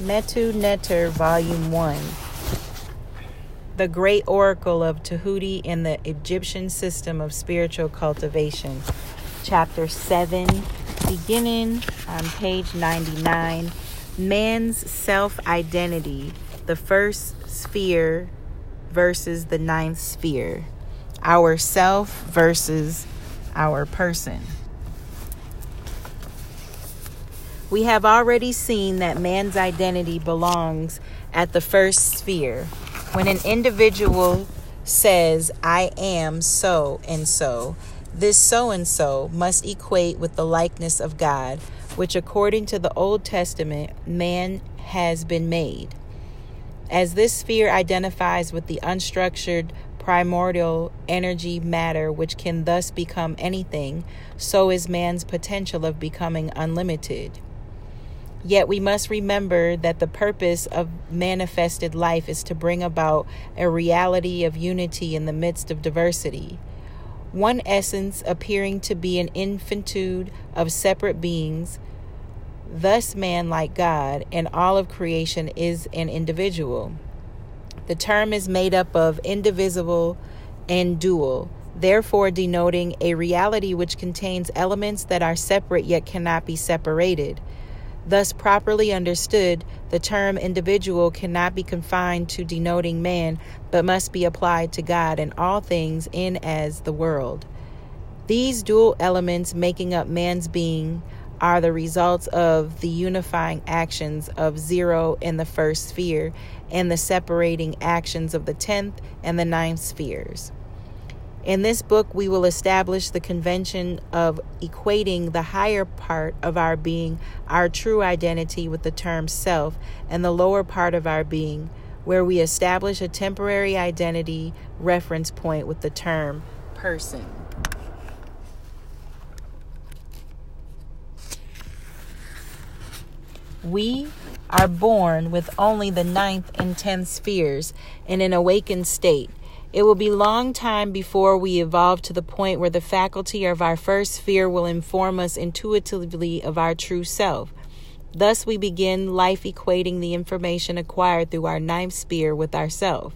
Metu Neter, Volume 1. The Great Oracle of Tahuti in the Egyptian System of Spiritual Cultivation. Chapter 7, beginning on page 99. Man's self identity, the first sphere versus the ninth sphere. Our self versus our person. We have already seen that man's identity belongs at the first sphere. When an individual says, I am so and so, this so and so must equate with the likeness of God, which according to the Old Testament, man has been made. As this sphere identifies with the unstructured primordial energy matter, which can thus become anything, so is man's potential of becoming unlimited. Yet we must remember that the purpose of manifested life is to bring about a reality of unity in the midst of diversity. One essence appearing to be an infinitude of separate beings, thus, man, like God, and all of creation is an individual. The term is made up of indivisible and dual, therefore, denoting a reality which contains elements that are separate yet cannot be separated. Thus, properly understood, the term individual cannot be confined to denoting man, but must be applied to God and all things in as the world. These dual elements making up man's being are the results of the unifying actions of zero in the first sphere and the separating actions of the tenth and the ninth spheres. In this book, we will establish the convention of equating the higher part of our being, our true identity, with the term self, and the lower part of our being, where we establish a temporary identity reference point with the term person. We are born with only the ninth and tenth spheres in an awakened state it will be long time before we evolve to the point where the faculty of our first sphere will inform us intuitively of our true self. Thus, we begin life equating the information acquired through our ninth sphere with ourself.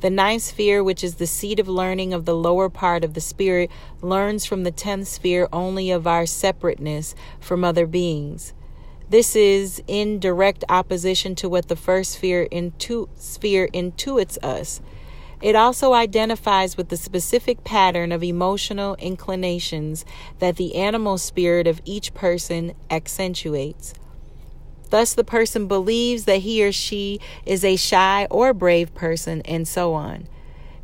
The ninth sphere, which is the seat of learning of the lower part of the spirit, learns from the tenth sphere only of our separateness from other beings. This is in direct opposition to what the first sphere, intu- sphere intuits us. It also identifies with the specific pattern of emotional inclinations that the animal spirit of each person accentuates. Thus, the person believes that he or she is a shy or brave person, and so on.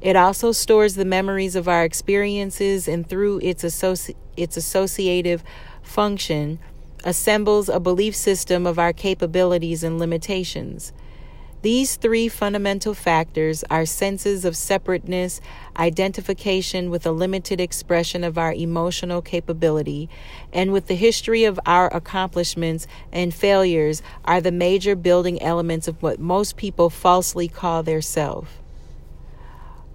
It also stores the memories of our experiences and, through its, associ- its associative function, assembles a belief system of our capabilities and limitations. These three fundamental factors are senses of separateness, identification with a limited expression of our emotional capability, and with the history of our accomplishments and failures are the major building elements of what most people falsely call their self.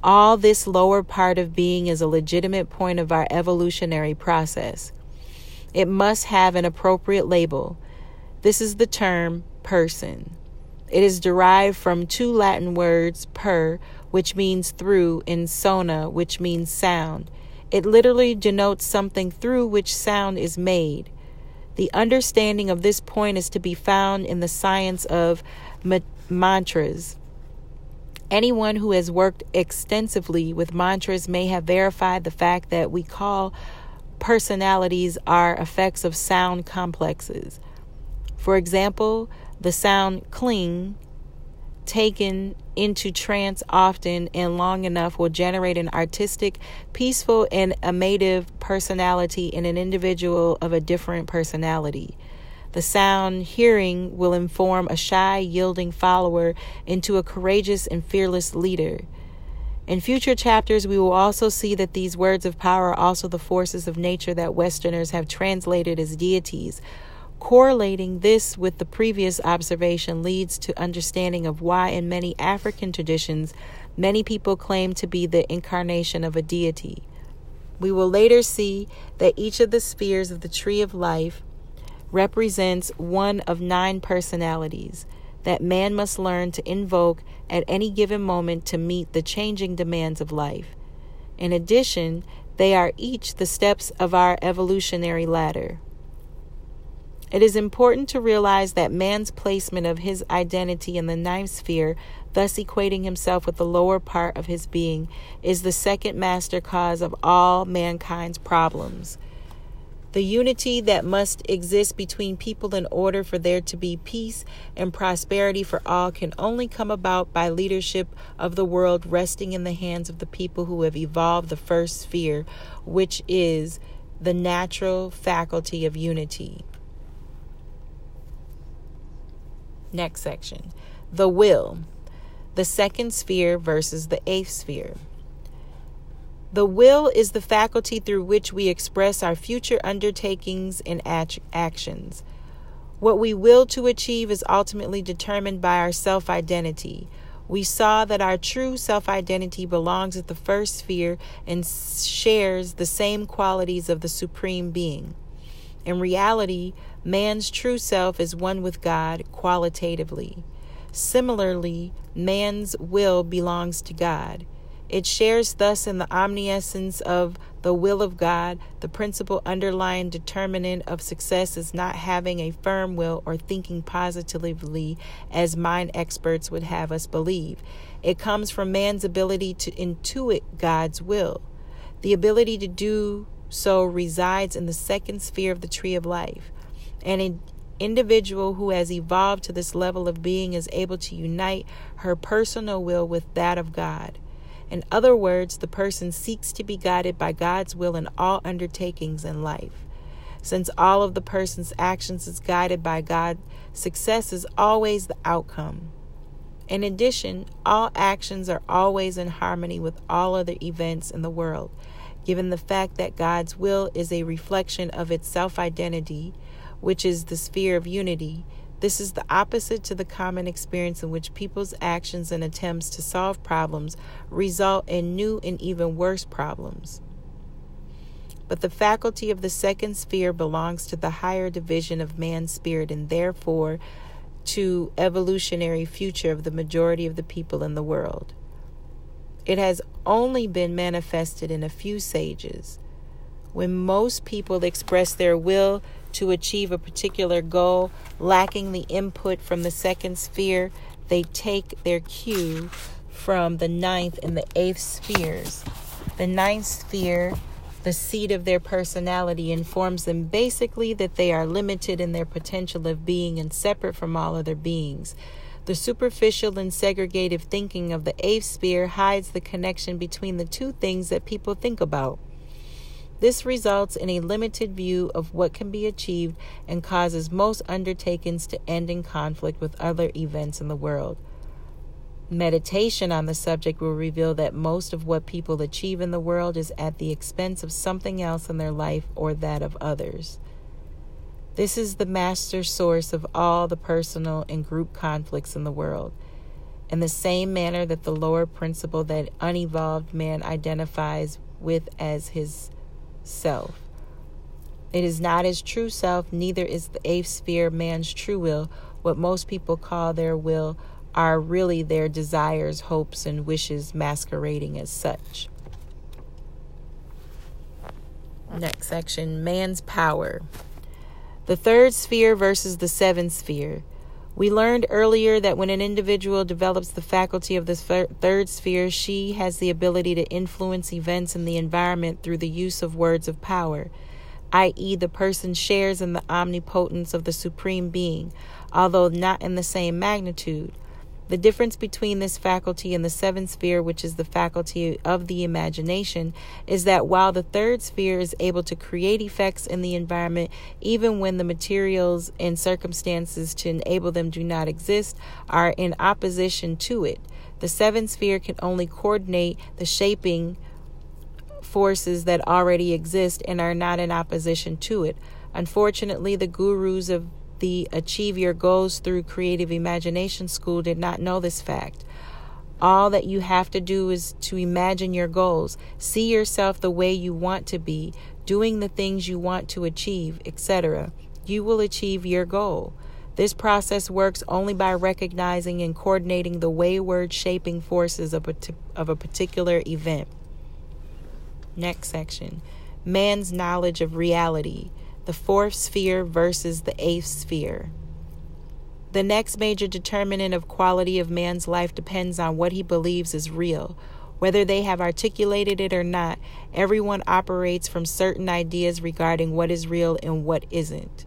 All this lower part of being is a legitimate point of our evolutionary process. It must have an appropriate label. This is the term person. It is derived from two Latin words, per, which means through, and sona, which means sound. It literally denotes something through which sound is made. The understanding of this point is to be found in the science of mantras. Anyone who has worked extensively with mantras may have verified the fact that we call personalities are effects of sound complexes. For example, the sound cling, taken into trance often and long enough, will generate an artistic, peaceful, and amative personality in an individual of a different personality. The sound hearing will inform a shy, yielding follower into a courageous and fearless leader. In future chapters, we will also see that these words of power are also the forces of nature that Westerners have translated as deities Correlating this with the previous observation leads to understanding of why in many African traditions many people claim to be the incarnation of a deity. We will later see that each of the spheres of the tree of life represents one of nine personalities. that man must learn to invoke at any given moment to meet the changing demands of life. In addition, they are each the steps of our evolutionary ladder. It is important to realize that man's placement of his identity in the ninth sphere, thus equating himself with the lower part of his being, is the second master cause of all mankind's problems. The unity that must exist between people in order for there to be peace and prosperity for all can only come about by leadership of the world resting in the hands of the people who have evolved the first sphere, which is the natural faculty of unity. Next section the will, the second sphere versus the eighth sphere. The will is the faculty through which we express our future undertakings and actions. What we will to achieve is ultimately determined by our self identity. We saw that our true self identity belongs at the first sphere and shares the same qualities of the Supreme Being. In reality, man's true self is one with God qualitatively. Similarly, man's will belongs to God. It shares thus in the omniscience of the will of God. The principal underlying determinant of success is not having a firm will or thinking positively, as mind experts would have us believe. It comes from man's ability to intuit God's will. The ability to do so resides in the second sphere of the tree of life. And An individual who has evolved to this level of being is able to unite her personal will with that of God. In other words, the person seeks to be guided by God's will in all undertakings in life. Since all of the person's actions is guided by God, success is always the outcome. In addition, all actions are always in harmony with all other events in the world, given the fact that God's will is a reflection of its self identity, which is the sphere of unity, this is the opposite to the common experience in which people's actions and attempts to solve problems result in new and even worse problems. But the faculty of the second sphere belongs to the higher division of man's spirit and therefore to evolutionary future of the majority of the people in the world. It has only been manifested in a few sages. When most people express their will to achieve a particular goal, lacking the input from the second sphere, they take their cue from the ninth and the eighth spheres. The ninth sphere, the seat of their personality, informs them basically that they are limited in their potential of being and separate from all other beings. The superficial and segregative thinking of the eighth sphere hides the connection between the two things that people think about. This results in a limited view of what can be achieved and causes most undertakings to end in conflict with other events in the world. Meditation on the subject will reveal that most of what people achieve in the world is at the expense of something else in their life or that of others. This is the master source of all the personal and group conflicts in the world. In the same manner that the lower principle that unevolved man identifies with as his self. It is not his true self, neither is the eighth sphere man's true will. What most people call their will are really their desires, hopes, and wishes masquerading as such. Next section man's power. The third sphere versus the seventh sphere. We learned earlier that when an individual develops the faculty of the third sphere, she has the ability to influence events in the environment through the use of words of power, i.e., the person shares in the omnipotence of the Supreme Being, although not in the same magnitude. The difference between this faculty and the seventh sphere, which is the faculty of the imagination, is that while the third sphere is able to create effects in the environment, even when the materials and circumstances to enable them do not exist, are in opposition to it. The seventh sphere can only coordinate the shaping forces that already exist and are not in opposition to it. Unfortunately, the gurus of the Achieve Your Goals Through Creative Imagination School did not know this fact. All that you have to do is to imagine your goals, see yourself the way you want to be, doing the things you want to achieve, etc. You will achieve your goal. This process works only by recognizing and coordinating the wayward shaping forces of a, of a particular event. Next section Man's knowledge of reality, the fourth sphere versus the eighth sphere. The next major determinant of quality of man's life depends on what he believes is real. Whether they have articulated it or not, everyone operates from certain ideas regarding what is real and what isn't.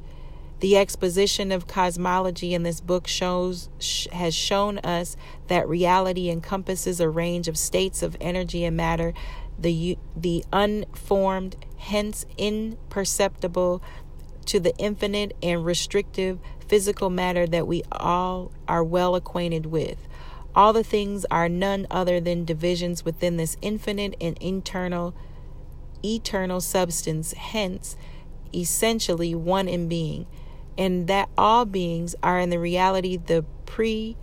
The exposition of cosmology in this book shows sh- has shown us that reality encompasses a range of states of energy and matter, the the unformed, hence imperceptible to the infinite and restrictive physical matter that we all are well acquainted with. All the things are none other than divisions within this infinite and internal eternal substance, hence essentially one in being and that all beings are in the reality the pre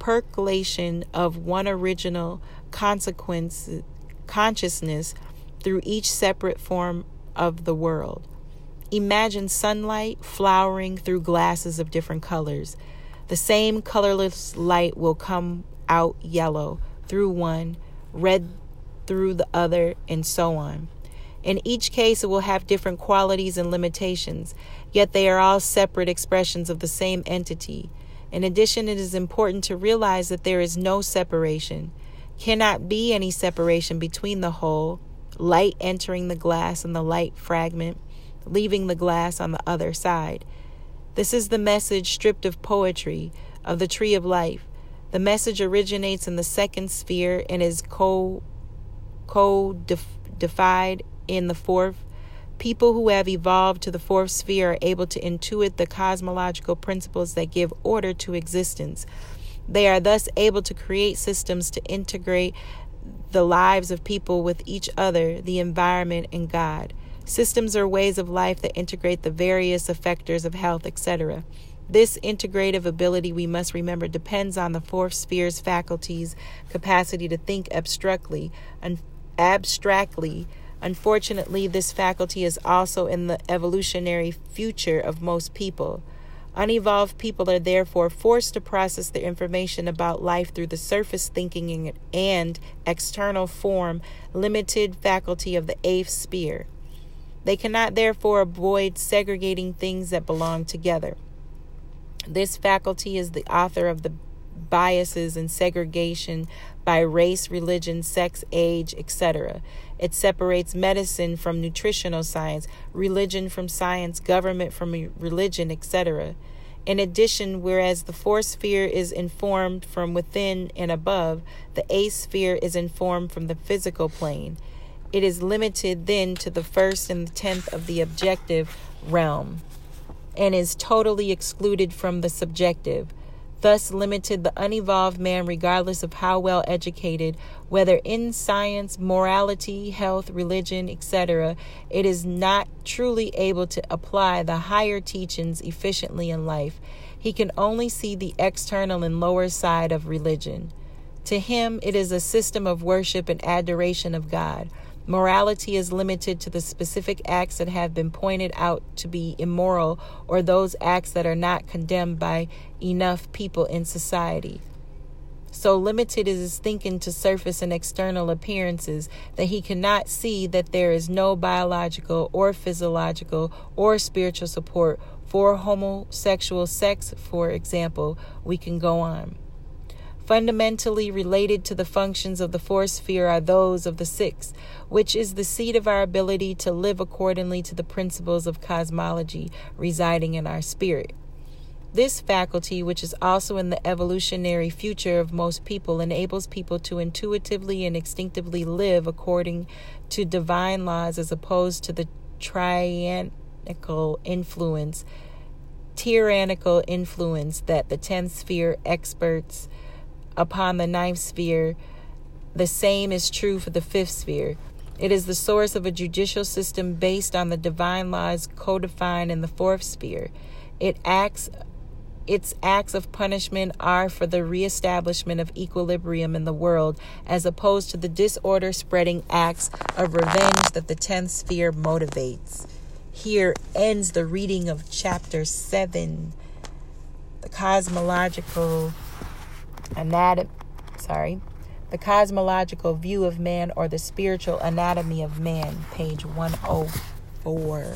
percolation of one original consequence consciousness through each separate form of the world. Imagine sunlight flowering through glasses of different colors. The same colorless light will come out yellow through one, red through the other, and so on. In each case, it will have different qualities and limitations, yet they are all separate expressions of the same entity. In addition, it is important to realize that there is no separation, cannot be any separation between the whole, light entering the glass and the light fragment, leaving the glass on the other side. This is the message stripped of poetry of the tree of life. The message originates in the second sphere and is co co defied in the fourth. People who have evolved to the fourth sphere are able to intuit the cosmological principles that give order to existence. They are thus able to create systems to integrate the lives of people with each other, the environment, and God. Systems are ways of life that integrate the various effectors of health, etc. This integrative ability, we must remember, depends on the fourth sphere's faculties, capacity to think abstractly, abstractly Unfortunately, this faculty is also in the evolutionary future of most people. Unevolved people are therefore forced to process their information about life through the surface thinking and external form limited faculty of the eighth sphere. They cannot therefore avoid segregating things that belong together. This faculty is the author of the biases and segregation by race, religion, sex, age, etc. It separates medicine from nutritional science, religion from science, government from religion, etc. In addition, whereas the fourth sphere is informed from within and above, the eighth sphere is informed from the physical plane. It is limited then to the first and the tenth of the objective realm and is totally excluded from the subjective thus limited the unevolved man, regardless of how well educated, whether in science, morality, health, religion, etc., it is not truly able to apply the higher teachings efficiently in life. He can only see the external and lower side of religion. To him, it is a system of worship and adoration of God. Morality is limited to the specific acts that have been pointed out to be immoral or those acts that are not condemned by enough people in society. So limited is his thinking to surface and external appearances that he cannot see that there is no biological or physiological or spiritual support for homosexual sex, for example. We can go on. Fundamentally related to the functions of the fourth sphere are those of the sixth, which is the seat of our ability to live accordingly to the principles of cosmology residing in our spirit. This faculty, which is also in the evolutionary future of most people, enables people to intuitively and instinctively live according to divine laws as opposed to the tyrannical influence, tyrannical influence that the 10th sphere experts upon the ninth sphere, the same is true for the fifth sphere. It is the source of a judicial system based on the divine laws codified in the fourth sphere. It acts its acts of punishment are for the reestablishment of equilibrium in the world, as opposed to the disorder spreading acts of revenge that the 10th sphere motivates. here ends the reading of chapter 7 the cosmological anatomy sorry. The cosmological view of man or the spiritual anatomy of man. Page 104